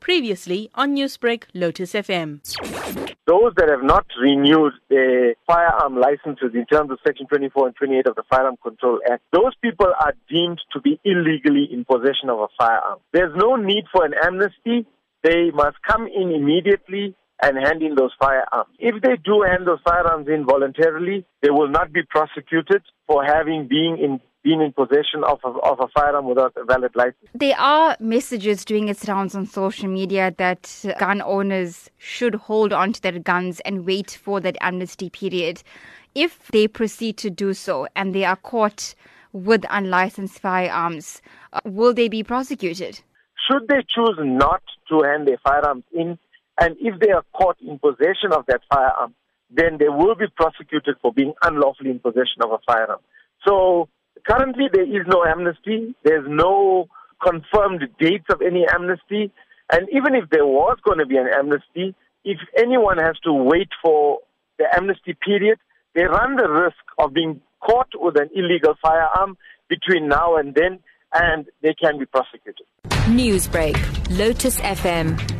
Previously on Newsbreak, Lotus FM. Those that have not renewed their firearm licenses in terms of Section 24 and 28 of the Firearm Control Act, those people are deemed to be illegally in possession of a firearm. There's no need for an amnesty. They must come in immediately and hand in those firearms. If they do hand those firearms in voluntarily, they will not be prosecuted for having been in been in possession of a, of a firearm without a valid license. There are messages doing its rounds on social media that gun owners should hold on to their guns and wait for that amnesty period. If they proceed to do so and they are caught with unlicensed firearms, uh, will they be prosecuted? Should they choose not to hand their firearms in, and if they are caught in possession of that firearm, then they will be prosecuted for being unlawfully in possession of a firearm. So currently there is no amnesty. There's no confirmed dates of any amnesty. And even if there was going to be an amnesty, if anyone has to wait for the amnesty period, they run the risk of being caught with an illegal firearm between now and then, and they can be prosecuted. Newsbreak, Lotus FM,